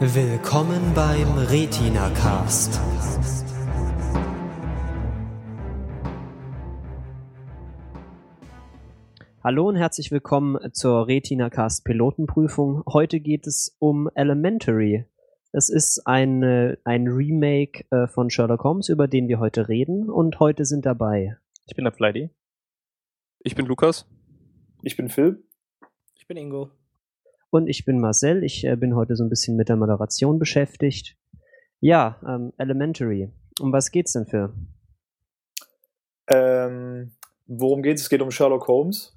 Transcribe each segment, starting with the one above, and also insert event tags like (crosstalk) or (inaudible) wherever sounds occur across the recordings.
Willkommen beim Retina Cast. Hallo und herzlich willkommen zur Retina Cast Pilotenprüfung. Heute geht es um Elementary. Es ist ein, ein Remake äh, von Sherlock Holmes, über den wir heute reden. Und heute sind dabei. Ich bin der Flighty. Ich bin Lukas. Ich bin Phil. Ich bin Ingo. Und ich bin Marcel. Ich äh, bin heute so ein bisschen mit der Moderation beschäftigt. Ja, ähm, Elementary. Um was geht's denn für? Ähm, worum geht es? Es geht um Sherlock Holmes.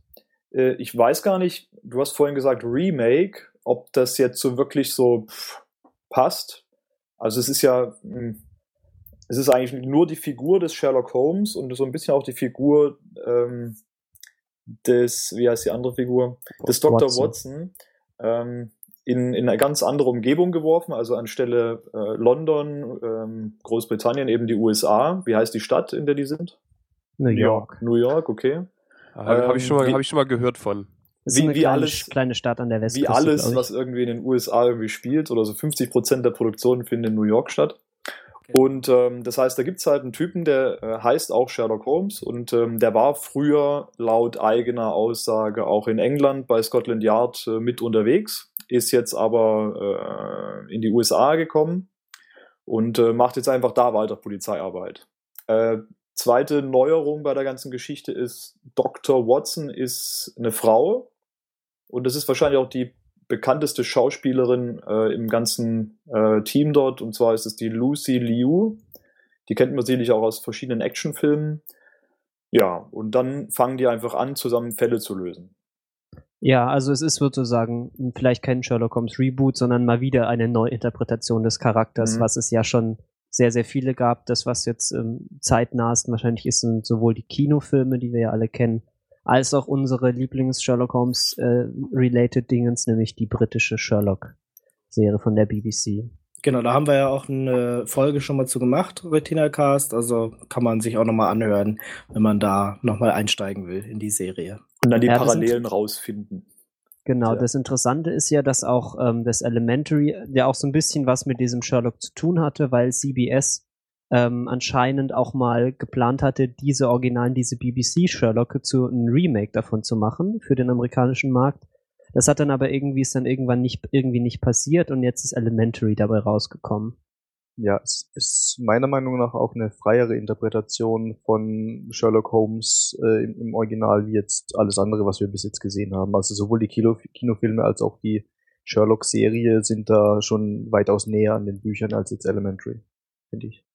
Äh, ich weiß gar nicht, du hast vorhin gesagt Remake, ob das jetzt so wirklich so pff, passt. Also es ist ja, hm, es ist eigentlich nur die Figur des Sherlock Holmes und so ein bisschen auch die Figur ähm, des, wie heißt die andere Figur, des Dr. Watson, Watson ähm, in, in eine ganz andere Umgebung geworfen, also anstelle äh, London, ähm, Großbritannien eben die USA. Wie heißt die Stadt, in der die sind? New York. New York, okay. Ah, Habe ich, schon mal, hab ich schon mal gehört von. Das ist wie, eine wie kleine, alles, kleine Stadt an der Westküste. Wie alles, was irgendwie in den USA irgendwie spielt, oder so 50 Prozent der Produktionen finden in New York statt. Und ähm, das heißt, da gibt's halt einen Typen, der äh, heißt auch Sherlock Holmes und ähm, der war früher laut eigener Aussage auch in England bei Scotland Yard äh, mit unterwegs, ist jetzt aber äh, in die USA gekommen und äh, macht jetzt einfach da weiter Polizeiarbeit. Äh, Zweite Neuerung bei der ganzen Geschichte ist, Dr. Watson ist eine Frau und das ist wahrscheinlich auch die bekannteste Schauspielerin äh, im ganzen äh, Team dort und zwar ist es die Lucy Liu. Die kennt man sicherlich auch aus verschiedenen Actionfilmen. Ja, und dann fangen die einfach an, zusammen Fälle zu lösen. Ja, also es ist sozusagen vielleicht kein Sherlock Holmes Reboot, sondern mal wieder eine Neuinterpretation des Charakters, mhm. was es ja schon sehr, sehr viele gab. Das, was jetzt ähm, zeitnahst wahrscheinlich ist, sind sowohl die Kinofilme, die wir ja alle kennen, als auch unsere Lieblings-Sherlock Holmes-related äh, Dingens, nämlich die britische Sherlock-Serie von der BBC. Genau, da haben wir ja auch eine Folge schon mal zu gemacht, Retina Cast. Also kann man sich auch nochmal anhören, wenn man da nochmal einsteigen will in die Serie. Und dann die ja, Parallelen rausfinden. Genau, das Interessante ist ja, dass auch ähm, das Elementary ja auch so ein bisschen was mit diesem Sherlock zu tun hatte, weil CBS ähm, anscheinend auch mal geplant hatte, diese originalen, diese BBC Sherlock zu einem Remake davon zu machen für den amerikanischen Markt. Das hat dann aber irgendwie ist dann irgendwann nicht irgendwie nicht passiert und jetzt ist Elementary dabei rausgekommen ja, es ist meiner Meinung nach auch eine freiere Interpretation von Sherlock Holmes äh, im, im, Original wie jetzt alles andere, was wir bis jetzt gesehen haben. Also sowohl die Kino Kinofilme als auch die Sherlock-Serie sind da schon weitaus näher an den Büchern als jetzt Elementary, finde ich.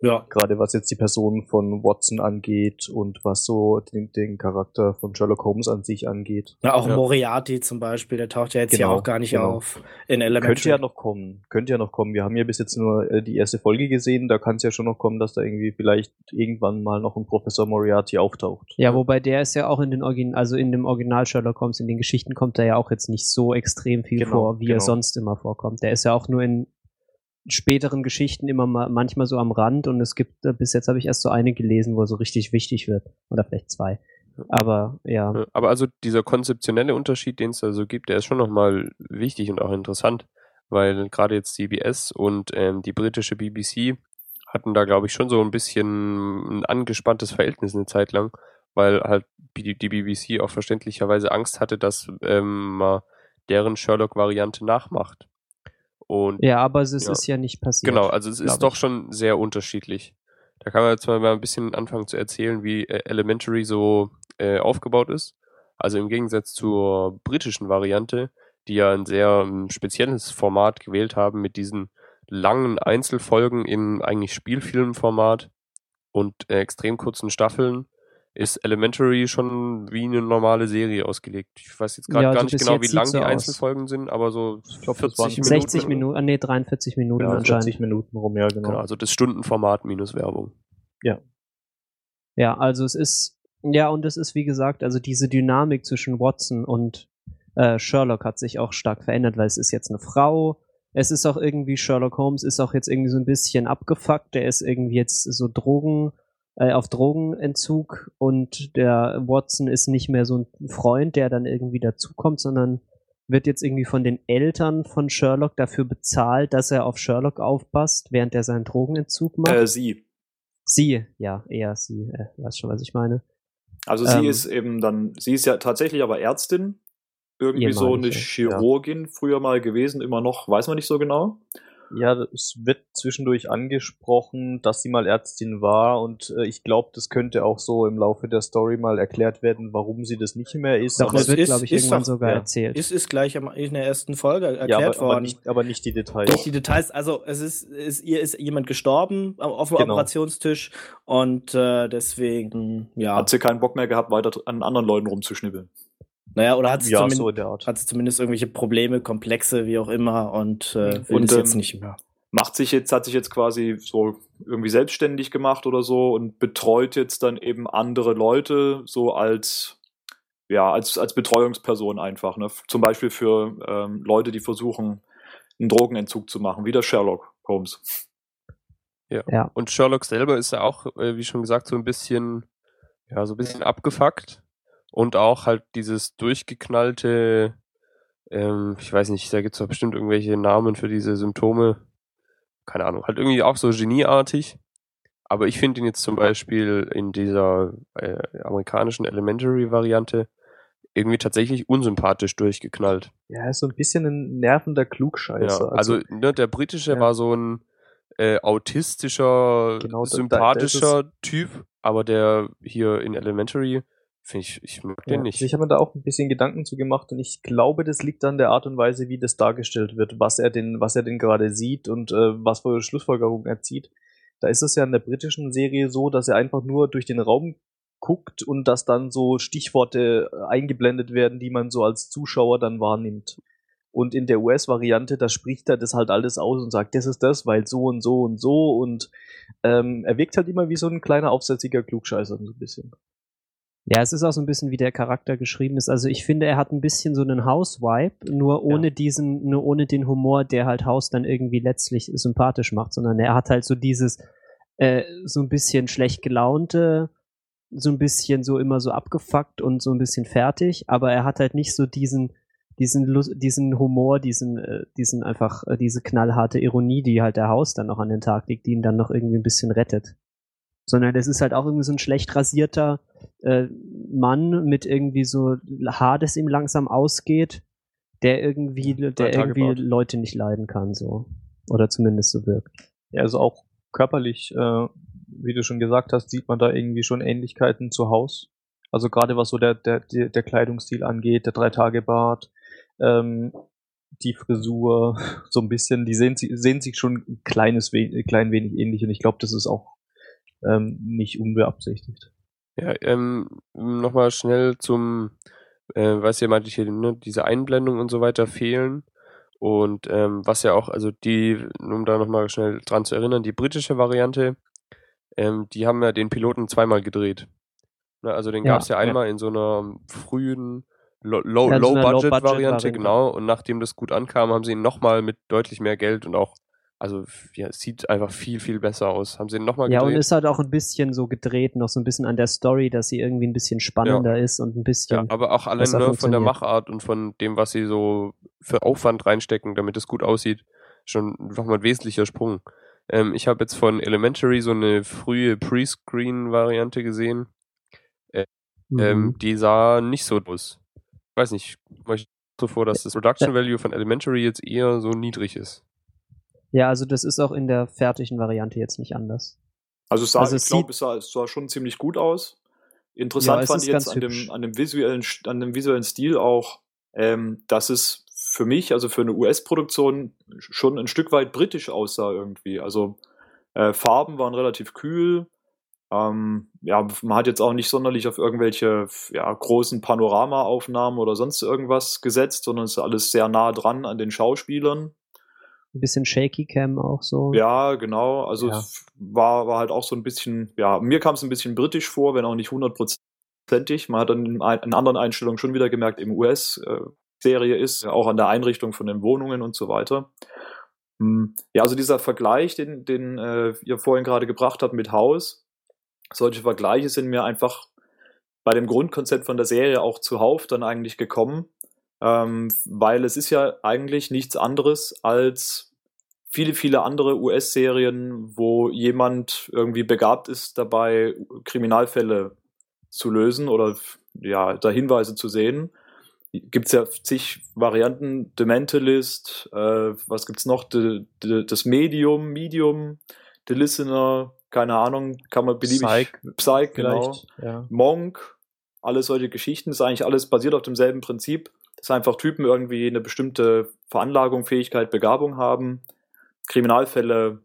Ja. Gerade was jetzt die Person von Watson angeht und was so den, den Charakter von Sherlock Holmes an sich angeht. Ja, auch ja. Moriarty zum Beispiel, der taucht ja jetzt genau, ja auch gar nicht genau. auf in Elementary. Könnte ja noch kommen, könnte ja noch kommen. Wir haben ja bis jetzt nur äh, die erste Folge gesehen, da kann es ja schon noch kommen, dass da irgendwie vielleicht irgendwann mal noch ein Professor Moriarty auftaucht. Ja, wobei der ist ja auch in den Origin also in dem Original Sherlock Holmes, in den Geschichten kommt er ja auch jetzt nicht so extrem viel genau, vor, wie genau. er sonst immer vorkommt. Der ist ja auch nur in späteren Geschichten immer mal, manchmal so am Rand und es gibt, äh, bis jetzt habe ich erst so eine gelesen, wo er so richtig wichtig wird. Oder vielleicht zwei. Aber ja. Aber also dieser konzeptionelle Unterschied, den es da so gibt, der ist schon nochmal wichtig und auch interessant, weil gerade jetzt CBS und ähm, die britische BBC hatten da, glaube ich, schon so ein bisschen ein angespanntes Verhältnis eine Zeit lang, weil halt die, die BBC auch verständlicherweise Angst hatte, dass ähm, man deren Sherlock-Variante nachmacht. Und, ja, aber es ist, ja. ist ja nicht passiert. Genau, also es ist doch schon sehr unterschiedlich. Da kann man jetzt mal ein bisschen anfangen zu erzählen, wie äh, Elementary so äh, aufgebaut ist. Also im Gegensatz zur britischen Variante, die ja ein sehr um, ähm, spezielles Format gewählt haben mit diesen langen Einzelfolgen in eigentlich Spielfilmformat und äh, extrem kurzen Staffeln, ist Elementary schon wie eine normale Serie ausgelegt. Ich weiß jetzt gerade ja, gar also nicht genau, wie lang die Einzelfolgen sind, aber so ich glaub, 40 Minuten. 60 Minuten, ah, nee, 43 Minuten ja, anscheinend. 40 Minuten rum, ja, genau. genau. Also das Stundenformat minus Werbung. Ja. Ja, also es ist, ja, und es ist wie gesagt, also diese Dynamik zwischen Watson und äh, Sherlock hat sich auch stark verändert, weil es ist jetzt eine Frau, es ist auch irgendwie, Sherlock Holmes ist auch jetzt irgendwie so ein bisschen abgefuckt, der ist irgendwie jetzt so Drogen äh, auf Drogenentzug und der Watson ist nicht mehr so ein Freund, der dann irgendwie dazukommt, sondern wird jetzt irgendwie von den Eltern von Sherlock dafür bezahlt, dass er auf Sherlock aufpasst, während er seinen Drogenentzug macht? Äh, sie. sie, ja, eher sie, äh, weiß schon, was ich meine. Also sie Ähm. ist eben dann, sie ist ja tatsächlich aber Ärztin, irgendwie so eine Chirurgin früher mal gewesen, immer noch, weiß man nicht so genau. Ja, es wird zwischendurch angesprochen, dass sie mal Ärztin war und äh, ich glaube, das könnte auch so im Laufe der Story mal erklärt werden, warum sie das nicht mehr ist. Doch, aber, das wird, ist- glaube ich, ist irgendwann doch- sogar ja. erzählt. Ist, ist gleich in der ersten Folge erklärt ja, aber, aber, worden. nicht, aber nicht die Details. Nicht die Details, also es ist, ist ihr ist jemand gestorben auf dem Genau. Operationstisch und äh, deswegen, ja, Hat sie keinen Bock mehr gehabt, weiter an anderen Leuten rumzuschnibbeln. Naja, oder hat sie, ja, zumindest, so in der Art. hat sie zumindest irgendwelche Probleme, Komplexe, wie auch immer und äh, will Und, das jetzt ähm, nicht mehr. Macht sich jetzt, hat sich jetzt quasi so irgendwie selbstständig gemacht oder so und betreut jetzt dann eben andere Leute so als, ja, als, als Betreuungsperson einfach, ne? Zum Beispiel für ähm, Leute, die versuchen, einen Drogenentzug zu machen, wie der Sherlock Holmes. ja. Und Sherlock selber ist ja auch, äh, wie schon gesagt, so ein bisschen, ja, so ein bisschen abgefuckt. Und auch halt dieses durchgeknallte, ähm, ich weiß nicht, da gibt's doch bestimmt irgendwelche Namen für diese Symptome. Keine Ahnung, halt irgendwie auch so genieartig. Aber ich finde ihn jetzt zum Beispiel in dieser äh, amerikanischen Elementary-Variante irgendwie tatsächlich unsympathisch durchgeknallt. Ja, er ist so ein bisschen ein nervender Klugscheißer. Ja, also ne, der britische Ja. war so ein äh, autistischer, Genau, da- da- sympathischer Typ, aber der hier in Elementary, finde ich, ich mag den Ja, nicht. also Ich habe mir da auch ein bisschen Gedanken zu gemacht und ich glaube, das liegt an der Art und Weise, wie das dargestellt wird, was er denn, was er denn gerade sieht und äh, was für Schlussfolgerungen er zieht. Da ist es ja in der britischen Serie so, dass er einfach nur durch den Raum guckt und dass dann so Stichworte äh, eingeblendet werden, die man so als Zuschauer dann wahrnimmt. Und in der US-Variante, da spricht er das halt alles aus und sagt, das ist das, weil so und so und so und ähm, er wirkt halt immer wie so ein kleiner aufsätziger Klugscheißer so ein bisschen. Ja, es ist auch so ein bisschen, wie der Charakter geschrieben ist. Also ich finde, er hat ein bisschen so einen House-Vibe, nur ohne diesen, nur ohne den Humor, der halt House dann irgendwie letztlich sympathisch macht, sondern er hat halt so dieses, äh, so ein bisschen schlecht gelaunte, so ein bisschen so immer so abgefuckt und so ein bisschen fertig, aber er hat halt nicht so diesen, diesen, diesen Humor, diesen, äh, diesen einfach, äh, diese knallharte Ironie, die halt der Haus dann noch an den Tag legt, die ihn dann noch irgendwie ein bisschen rettet. Sondern das ist halt auch irgendwie so ein schlecht rasierter äh, Mann mit irgendwie so Haar, das ihm langsam ausgeht, der irgendwie, drei der irgendwie Bart. Leute nicht leiden kann, so. Oder zumindest so wirkt. Ja, also auch körperlich, äh, wie du schon gesagt hast, sieht man da irgendwie schon Ähnlichkeiten zu Haus. Also gerade was so der, der, der, Kleidungsstil angeht, der Drei-Tage-Bart, ähm, die Frisur, (laughs) so ein bisschen, die sehen, sehen sich schon ein kleines, we klein wenig ähnlich und ich glaube, das ist auch ähm, nicht unbeabsichtigt. Ja, ähm, nochmal schnell zum, äh, was ihr meinte hier, ne, diese Einblendung und so weiter fehlen. Und ähm, was ja auch, also die, um da nochmal schnell dran zu erinnern, die britische Variante, ähm, die haben ja den Piloten zweimal gedreht. Ne, also den Ja, gab's ja ja. einmal in so einer frühen Lo- Low- Ja, so Low-Budget-Variante, Low-Budget-Variante. genau. Und nachdem das gut ankam, haben sie ihn nochmal mit deutlich mehr Geld und auch, also ja, es sieht einfach viel, viel besser aus. Haben sie ihn nochmal Ja, und gedreht. ist halt auch ein bisschen so gedreht, noch so ein bisschen an der Story, dass sie irgendwie ein bisschen spannender ist und ein Ja, bisschen. aber auch allein ne, von der. Machart und von dem, was sie so für Aufwand reinstecken, damit es gut aussieht, schon nochmal ein wesentlicher Sprung. Ähm, ich habe jetzt von Elementary so eine frühe Pre-Screen-Variante gesehen. Mhm. Ähm, die sah nicht so aus. Ich weiß nicht, ich so vor, dass das Production Value von Elementary jetzt eher so niedrig ist. Ja, also das ist auch in der fertigen Variante jetzt nicht anders. Also es sah, Also ich glaube, es sah, sah schon ziemlich gut aus. Interessant Ja, fand ich jetzt an dem, an dem visuellen, an dem visuellen Stil auch, ähm, dass es für mich, also für eine US-Produktion, schon ein Stück weit britisch aussah irgendwie. Also äh, Farben waren relativ kühl. Ähm, ja, man hat jetzt auch nicht sonderlich auf irgendwelche ja, großen Panoramaaufnahmen oder sonst irgendwas gesetzt, sondern es ist alles sehr nah dran an den Schauspielern. Ein bisschen Shaky Cam auch so. Ja, genau. Also Ja. es war, war halt auch so ein bisschen, ja, mir kam es ein bisschen britisch vor, wenn auch nicht hundertprozentig. Man hat dann in, in anderen Einstellungen schon wieder gemerkt, im US-Serie ist, auch an der Einrichtung von den Wohnungen und so weiter. Hm, Ja, also dieser Vergleich, den, den äh, ihr vorhin gerade gebracht habt mit Haus, solche Vergleiche sind mir einfach bei dem Grundkonzept von der Serie auch zuhauf dann eigentlich gekommen. Ähm, weil es ist ja eigentlich nichts anderes als viele, viele andere US-Serien, wo jemand irgendwie begabt ist dabei, Kriminalfälle zu lösen oder ja, da Hinweise zu sehen. Gibt es ja zig Varianten, The Mentalist, äh, was gibt's noch? The, the, das Medium, Medium, The Listener, keine Ahnung, kann man beliebig. Psych, Psych genau. Ja. Monk, alle solche Geschichten, ist eigentlich alles basiert auf demselben Prinzip, dass einfach Typen irgendwie eine bestimmte Veranlagung, Fähigkeit, Begabung haben, Kriminalfälle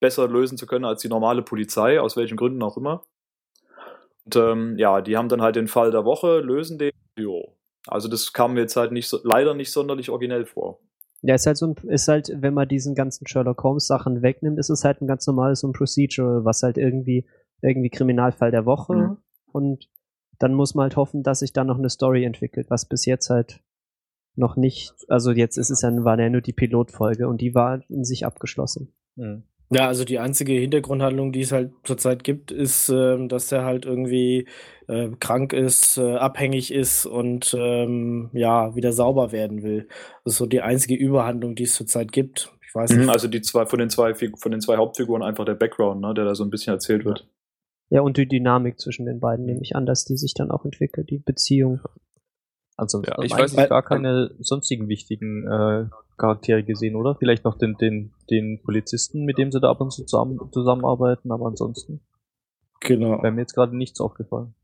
besser lösen zu können als die normale Polizei, aus welchen Gründen auch immer. Und ähm, ja, die haben dann halt den Fall der Woche, lösen den. Jo. Also das kam mir jetzt halt nicht so, leider nicht sonderlich originell vor. Ja, ist halt so ein, ist halt, wenn man diesen ganzen Sherlock Holmes Sachen wegnimmt, ist es halt ein ganz normales so ein Procedural, was halt irgendwie, irgendwie Kriminalfall der Woche Mhm. und dann muss man halt hoffen, dass sich da noch eine Story entwickelt, was bis jetzt halt noch nicht, also jetzt ist es ja, war ja nur die Pilotfolge und die war in sich abgeschlossen. Hm. Ja, also die einzige Hintergrundhandlung, die es halt zurzeit gibt, ist, ähm, dass er halt irgendwie äh, krank ist, äh, abhängig ist und ähm, ja, wieder sauber werden will. Das ist so die einzige Überhandlung, die es zurzeit gibt. Ich weiß nicht. Mhm, Also die zwei von den zwei von den zwei Hauptfiguren einfach der Background, ne, der da so ein bisschen erzählt wird. Ja, und die Dynamik zwischen den beiden nehme ich an, dass die sich dann auch entwickelt, die Beziehung. Ansonsten Ja, ich weiß nicht- gar keine sonstigen wichtigen äh, Charaktere gesehen, oder? Vielleicht noch den, den, den Polizisten, mit dem sie da ab und zu zusammen, zusammenarbeiten, aber ansonsten Genau. wäre mir jetzt gerade nichts aufgefallen.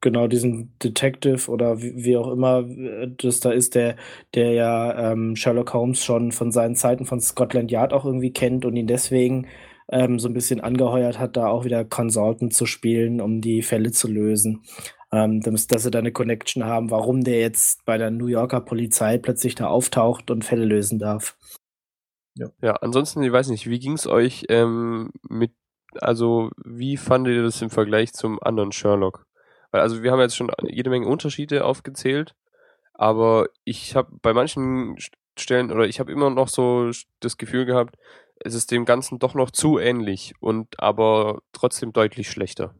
genau diesen Detective oder wie, wie auch immer äh, das da ist, der, der ja ähm, Sherlock Holmes schon von seinen Zeiten von Scotland Yard auch irgendwie kennt und ihn deswegen ähm, so ein bisschen angeheuert hat, da auch wieder Consultant zu spielen, um die Fälle zu lösen. Ähm, dass, dass sie da eine Connection haben, warum der jetzt bei der New Yorker Polizei plötzlich da auftaucht und Fälle lösen darf. Ja, ansonsten, ich weiß nicht, wie ging's euch ähm, mit, also wie fandet ihr das im Vergleich zum anderen Sherlock? Weil, also wir haben jetzt schon jede Menge Unterschiede aufgezählt, aber ich habe bei manchen St- Stellen oder ich habe immer noch so das Gefühl gehabt, es ist dem Ganzen doch noch zu ähnlich und aber trotzdem deutlich schlechter.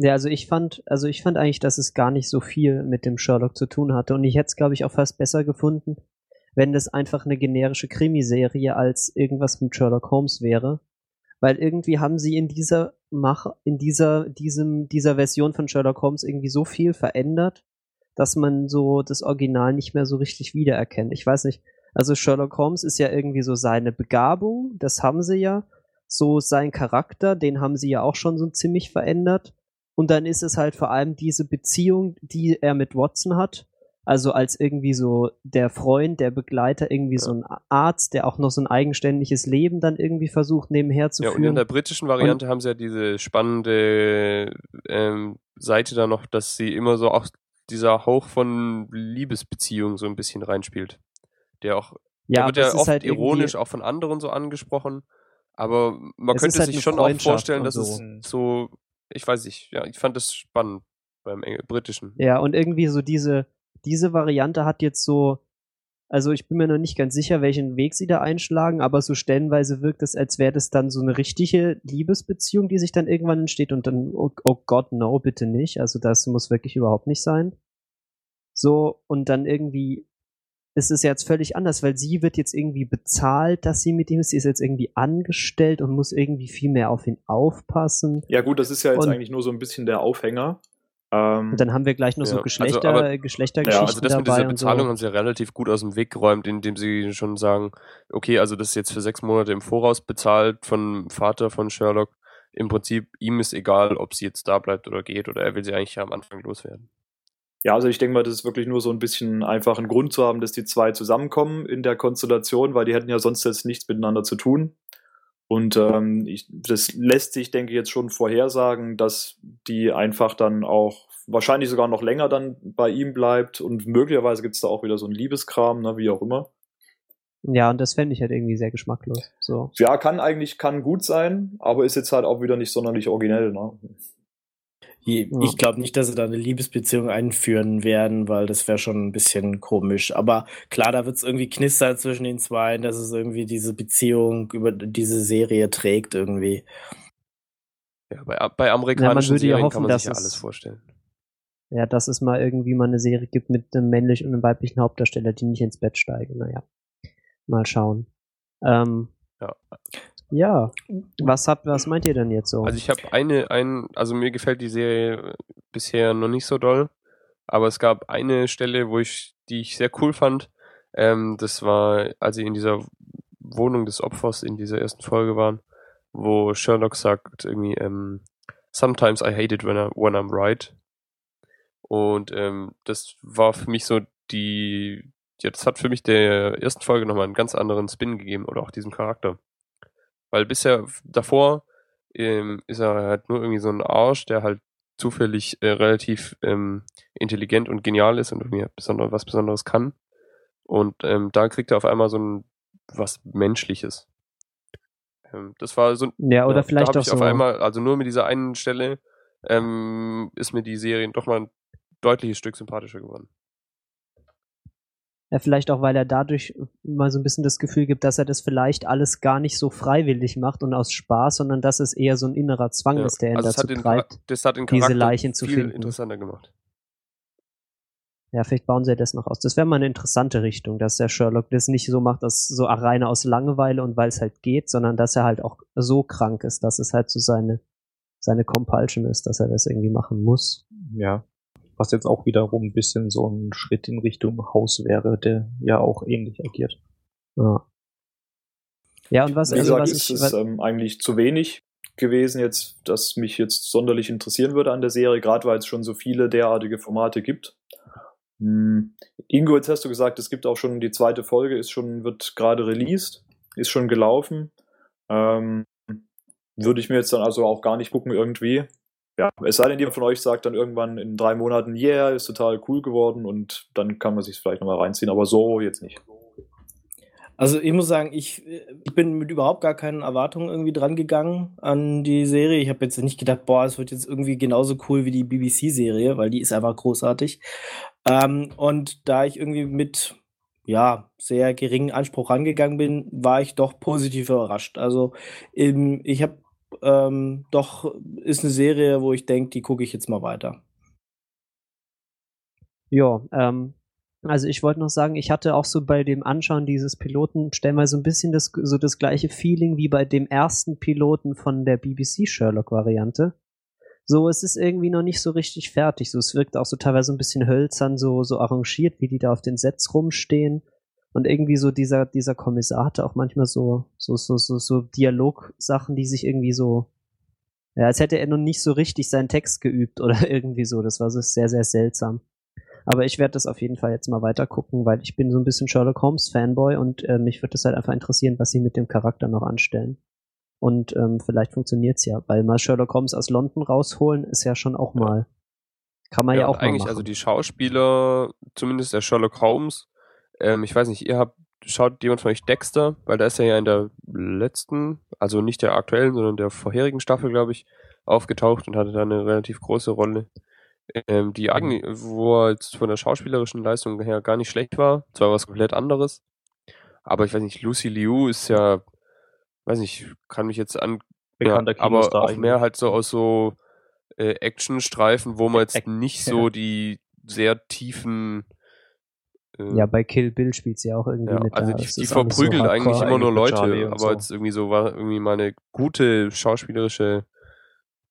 Ja, also ich fand, also ich fand eigentlich, dass es gar nicht so viel mit dem Sherlock zu tun hatte. Und ich hätte es, glaube ich, auch fast besser gefunden, wenn das einfach eine generische Krimiserie als irgendwas mit Sherlock Holmes wäre. Weil irgendwie haben sie in dieser Mach, in dieser, diesem, dieser Version von Sherlock Holmes irgendwie so viel verändert, dass man so das Original nicht mehr so richtig wiedererkennt. Ich weiß nicht. Also Sherlock Holmes ist ja irgendwie so seine Begabung, das haben sie ja. So sein Charakter, den haben sie ja auch schon so ziemlich verändert. Und dann ist es halt vor allem diese Beziehung, die er mit Watson hat. Also als irgendwie so der Freund, der Begleiter, irgendwie so ein Arzt, der auch noch so ein eigenständiges Leben dann irgendwie versucht nebenher zu Ja, und in führen. der britischen Variante haben sie ja diese spannende ähm, Seite da noch, dass sie immer so auch dieser Hauch von Liebesbeziehung so ein bisschen reinspielt. Der auch, der ja, wird aber ja oft halt ironisch auch von anderen so angesprochen, aber man könnte halt sich schon auch vorstellen, dass es so. so, ich weiß nicht, ja, ich fand das spannend beim Engl britischen. Ja, und irgendwie so diese, diese Variante hat jetzt so, also ich bin mir noch nicht ganz sicher, welchen Weg sie da einschlagen, aber so stellenweise wirkt es, als wäre das dann so eine richtige Liebesbeziehung, die sich dann irgendwann entsteht und dann, oh, oh Gott, no, bitte nicht. Also das muss wirklich überhaupt nicht sein. So, und dann irgendwie ist es jetzt völlig anders, weil sie wird jetzt irgendwie bezahlt, dass sie mit ihm ist. Sie ist jetzt irgendwie angestellt und muss irgendwie viel mehr auf ihn aufpassen. Ja gut, das ist ja jetzt Und- eigentlich nur so ein bisschen der Aufhänger. Ähm, Und dann haben wir gleich noch Ja, so also Geschlechter, aber- Geschlechtergeschichten Ja, also das mit dieser und so. Bezahlung haben sie ja relativ gut aus dem Weg geräumt, indem sie schon sagen, okay, also das ist jetzt für sechs Monate im Voraus bezahlt von Vater von Sherlock. Im Prinzip, ihm ist egal, ob sie jetzt da bleibt oder geht, oder er will sie eigentlich ja am Anfang loswerden. Ja, also ich denke mal, das ist wirklich nur so ein bisschen einfach ein Grund zu haben, dass die zwei zusammenkommen in der Konstellation, weil die hätten ja sonst jetzt nichts miteinander zu tun. Und ähm, ich, das lässt sich, denke ich, jetzt schon vorhersagen, dass die einfach dann auch wahrscheinlich sogar noch länger dann bei ihm bleibt und möglicherweise gibt es da auch wieder so einen Liebeskram, ne, wie auch immer. Ja, und das fände ich halt irgendwie sehr geschmacklos. So. Ja, kann eigentlich, kann gut sein, aber ist jetzt halt auch wieder nicht sonderlich originell, ne? Ja. Ich glaube nicht, dass sie da eine Liebesbeziehung einführen werden, weil das wäre schon ein bisschen komisch. Aber klar, da wird es irgendwie knistern zwischen den zwei, dass es irgendwie diese Beziehung über diese Serie trägt irgendwie. Ja, bei, bei amerikanischen würde ja Serien hoffen, kann man sich ja es- alles vorstellen. ja, dass es mal irgendwie mal eine Serie gibt mit einem männlichen und einem weiblichen Hauptdarsteller, die nicht ins Bett steigen. Naja, mal schauen. Ähm, Ja. Ja, was habt, was meint ihr denn jetzt so? Also ich habe eine, ein, also mir gefällt die Serie bisher noch nicht so doll, aber es gab eine Stelle, wo ich, die ich sehr cool fand. Ähm, das war, als sie in dieser Wohnung des Opfers in dieser ersten Folge waren, wo Sherlock sagt irgendwie, ähm, sometimes I hate it when, I, when I'm right. Und ähm, das war für mich so die, ja, das hat für mich der ersten Folge nochmal einen ganz anderen Spin gegeben oder auch diesem Charakter. Weil bisher davor ähm, ist er halt nur irgendwie so ein Arsch, der halt zufällig äh, relativ ähm, intelligent und genial ist und irgendwie besonder, was Besonderes kann. Und ähm, da kriegt er auf einmal so ein was Menschliches. Ähm, das war so ja, oder ja, vielleicht da auch so. auf einmal, also nur mit dieser einen Stelle, ähm, ist mir die Serie doch mal ein deutliches Stück sympathischer geworden. Ja, vielleicht auch, weil er dadurch mal so ein bisschen das Gefühl gibt, dass er das vielleicht alles gar nicht so freiwillig macht und aus Spaß, sondern dass es eher so ein innerer Zwang Ja, ist, der ihn also dazu hat den, treibt. das hat den diese Charakter Leichen zu viel finden. interessanter gemacht. Ja, vielleicht bauen sie ja das noch aus. Das wäre mal eine interessante Richtung, dass der Sherlock das nicht so macht, dass so rein aus Langeweile und weil es halt geht, sondern dass er halt auch so krank ist, dass es halt so seine, seine Compulsion ist, dass er das irgendwie machen muss. Ja. Was jetzt auch wiederum ein bisschen so ein Schritt in Richtung Haus wäre, der ja auch ähnlich agiert. Ja. Ja, und was, Wie also gesagt, was es ich, ist was, ähm, eigentlich zu wenig gewesen jetzt, dass mich jetzt sonderlich interessieren würde an der Serie, gerade weil es schon so viele derartige Formate gibt. Hm. Ingo, jetzt hast du gesagt, es gibt auch schon die zweite Folge, ist schon, wird gerade released, ist schon gelaufen. Ähm, würde ich mir jetzt dann also auch gar nicht gucken irgendwie. Ja, es sei denn, jemand von euch sagt dann irgendwann in drei Monaten, yeah, ist total cool geworden und dann kann man sich vielleicht nochmal reinziehen, aber so jetzt nicht. Also ich muss sagen, ich, ich bin mit überhaupt gar keinen Erwartungen irgendwie dran gegangen an die Serie. Ich habe jetzt nicht gedacht, boah, es wird jetzt irgendwie genauso cool wie die BBC-Serie, weil die ist einfach großartig. Ähm, und da ich irgendwie mit ja, sehr geringen Anspruch rangegangen bin, war ich doch positiv überrascht. Also ähm, ich habe ähm, doch, ist eine Serie, wo ich denke, die gucke ich jetzt mal weiter. ja, ähm, also ich wollte noch sagen, ich hatte auch so bei dem Anschauen dieses Piloten stellenweise so ein bisschen das, so das gleiche Feeling wie bei dem ersten Piloten von der BBC Sherlock-Variante. So, es ist irgendwie noch nicht so richtig fertig. So, es wirkt auch so teilweise ein bisschen hölzern, so, so arrangiert, wie die da auf den Sets rumstehen. Und irgendwie so dieser, dieser Kommissar hatte auch manchmal so, so, so, so, so Dialogsachen, die sich irgendwie so, ja, als hätte er noch nicht so richtig seinen Text geübt oder (laughs) irgendwie so. Das war so sehr, sehr seltsam. Aber ich werde das auf jeden Fall jetzt mal weiter gucken, weil ich bin so ein bisschen Sherlock Holmes Fanboy und äh, mich würde das halt einfach interessieren, was sie mit dem Charakter noch anstellen. Und ähm, vielleicht funktioniert's ja, weil mal Sherlock Holmes aus London rausholen ist ja schon auch mal, kann man ja, und auch mal eigentlich, machen. also die Schauspieler, zumindest der Sherlock Holmes, ähm, ich weiß nicht, ihr habt, schaut jemand von euch Dexter, weil da ist er ja in der letzten, also nicht der aktuellen, sondern der vorherigen Staffel, glaube ich, aufgetaucht und hatte da eine relativ große Rolle. Ähm, die eigentlich, wo er jetzt von der schauspielerischen Leistung her gar nicht schlecht war, zwar was komplett anderes, aber ich weiß nicht, Lucy Liu ist ja, weiß nicht, kann mich jetzt an, Bekannter ja, aber auch eigentlich. mehr halt so aus so äh, Actionstreifen, wo man jetzt nicht so die sehr tiefen äh, ja, bei Kill Bill spielt sie auch irgendwie ja, mit also die, die alles so verprügeln eigentlich immer nur Leute, aber so. jetzt irgendwie so war irgendwie mal eine gute schauspielerische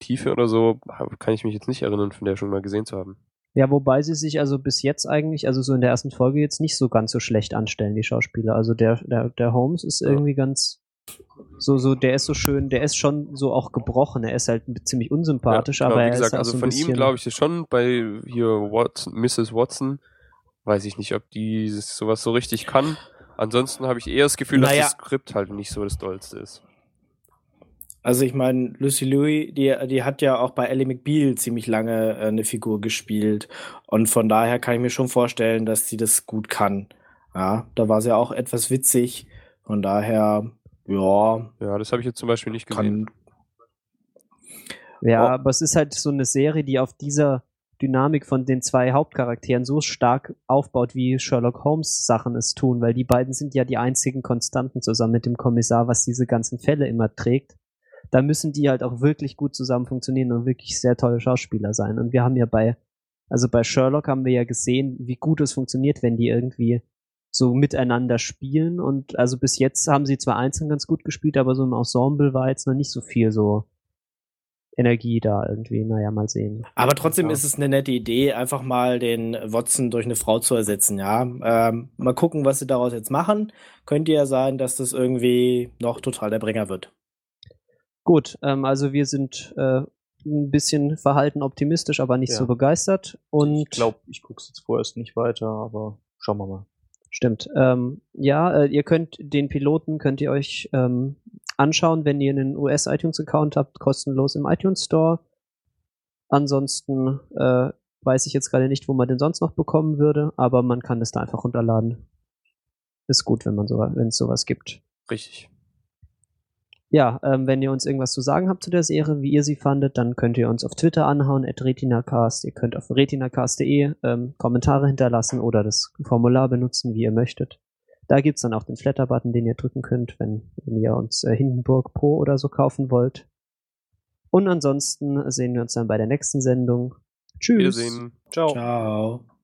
Tiefe oder so, kann ich mich jetzt nicht erinnern, von der schon mal gesehen zu haben. Ja, wobei sie sich also bis jetzt eigentlich, also so in der ersten Folge jetzt nicht so ganz so schlecht anstellen, die Schauspieler. Also der, der, der Holmes ist Ja. irgendwie ganz, so, so, der ist so schön, der ist schon so auch gebrochen. Er ist halt ziemlich unsympathisch, Ja, genau, aber wie er gesagt, ist auch also so von ihm glaube ich ist schon bei hier Watson, Mrs. Watson, weiß ich nicht, ob die sowas so richtig kann. Ansonsten habe ich eher das Gefühl, Naja. dass das Skript halt nicht so das Dollste ist. Also ich meine, Lucy Louis, die, die hat ja auch bei Ellie McBeal ziemlich lange äh, eine Figur gespielt. Und von daher kann ich mir schon vorstellen, dass sie das gut kann. Ja, da war sie auch etwas witzig. Von daher, ja, Ja, das habe ich jetzt zum Beispiel nicht gesehen. kann. Ja, Oh. aber es ist halt so eine Serie, die auf dieser Dynamik von den zwei Hauptcharakteren so stark aufbaut, wie Sherlock Holmes Sachen es tun, weil die beiden sind ja die einzigen Konstanten zusammen mit dem Kommissar, was diese ganzen Fälle immer trägt. Da müssen die halt auch wirklich gut zusammen funktionieren und wirklich sehr tolle Schauspieler sein. Und wir haben ja bei Also bei Sherlock haben wir ja gesehen, wie gut es funktioniert, wenn die irgendwie so miteinander spielen. Und also bis jetzt haben sie zwar einzeln ganz gut gespielt, aber so im Ensemble war jetzt noch nicht so viel so Energie da irgendwie. Naja, mal sehen. Aber trotzdem ja. ist es eine nette Idee, einfach mal den Watson durch eine Frau zu ersetzen, ja. Ähm, mal gucken, was sie daraus jetzt machen. Könnte ja sein, dass das irgendwie noch total der Bringer wird. Gut, ähm, also wir sind äh, ein bisschen verhalten optimistisch, aber nicht ja. so begeistert. Und ich glaube, ich gucke es jetzt vorerst nicht weiter, aber schauen wir mal. Stimmt. Ähm, ja, äh, ihr könnt den Piloten könnt ihr euch ähm, anschauen, wenn ihr einen US iTunes Account habt, kostenlos im iTunes Store. Ansonsten äh, weiß ich jetzt gerade nicht, wo man den sonst noch bekommen würde, aber man kann es da einfach runterladen. Ist gut, wenn man so, wenn es sowas gibt. Richtig ja, ähm, wenn ihr uns irgendwas zu sagen habt zu der Serie, wie ihr sie fandet, dann könnt ihr uns auf Twitter anhauen, at retinacast. Ihr könnt auf retinacast.de ähm, Kommentare hinterlassen oder das Formular benutzen, wie ihr möchtet. Da gibt's dann auch den Flatter-Button, den ihr drücken könnt, wenn, wenn ihr uns äh, Hindenburg Pro oder so kaufen wollt. Und ansonsten sehen wir uns dann bei der nächsten Sendung. Tschüss. Wiedersehen. Ciao. Ciao.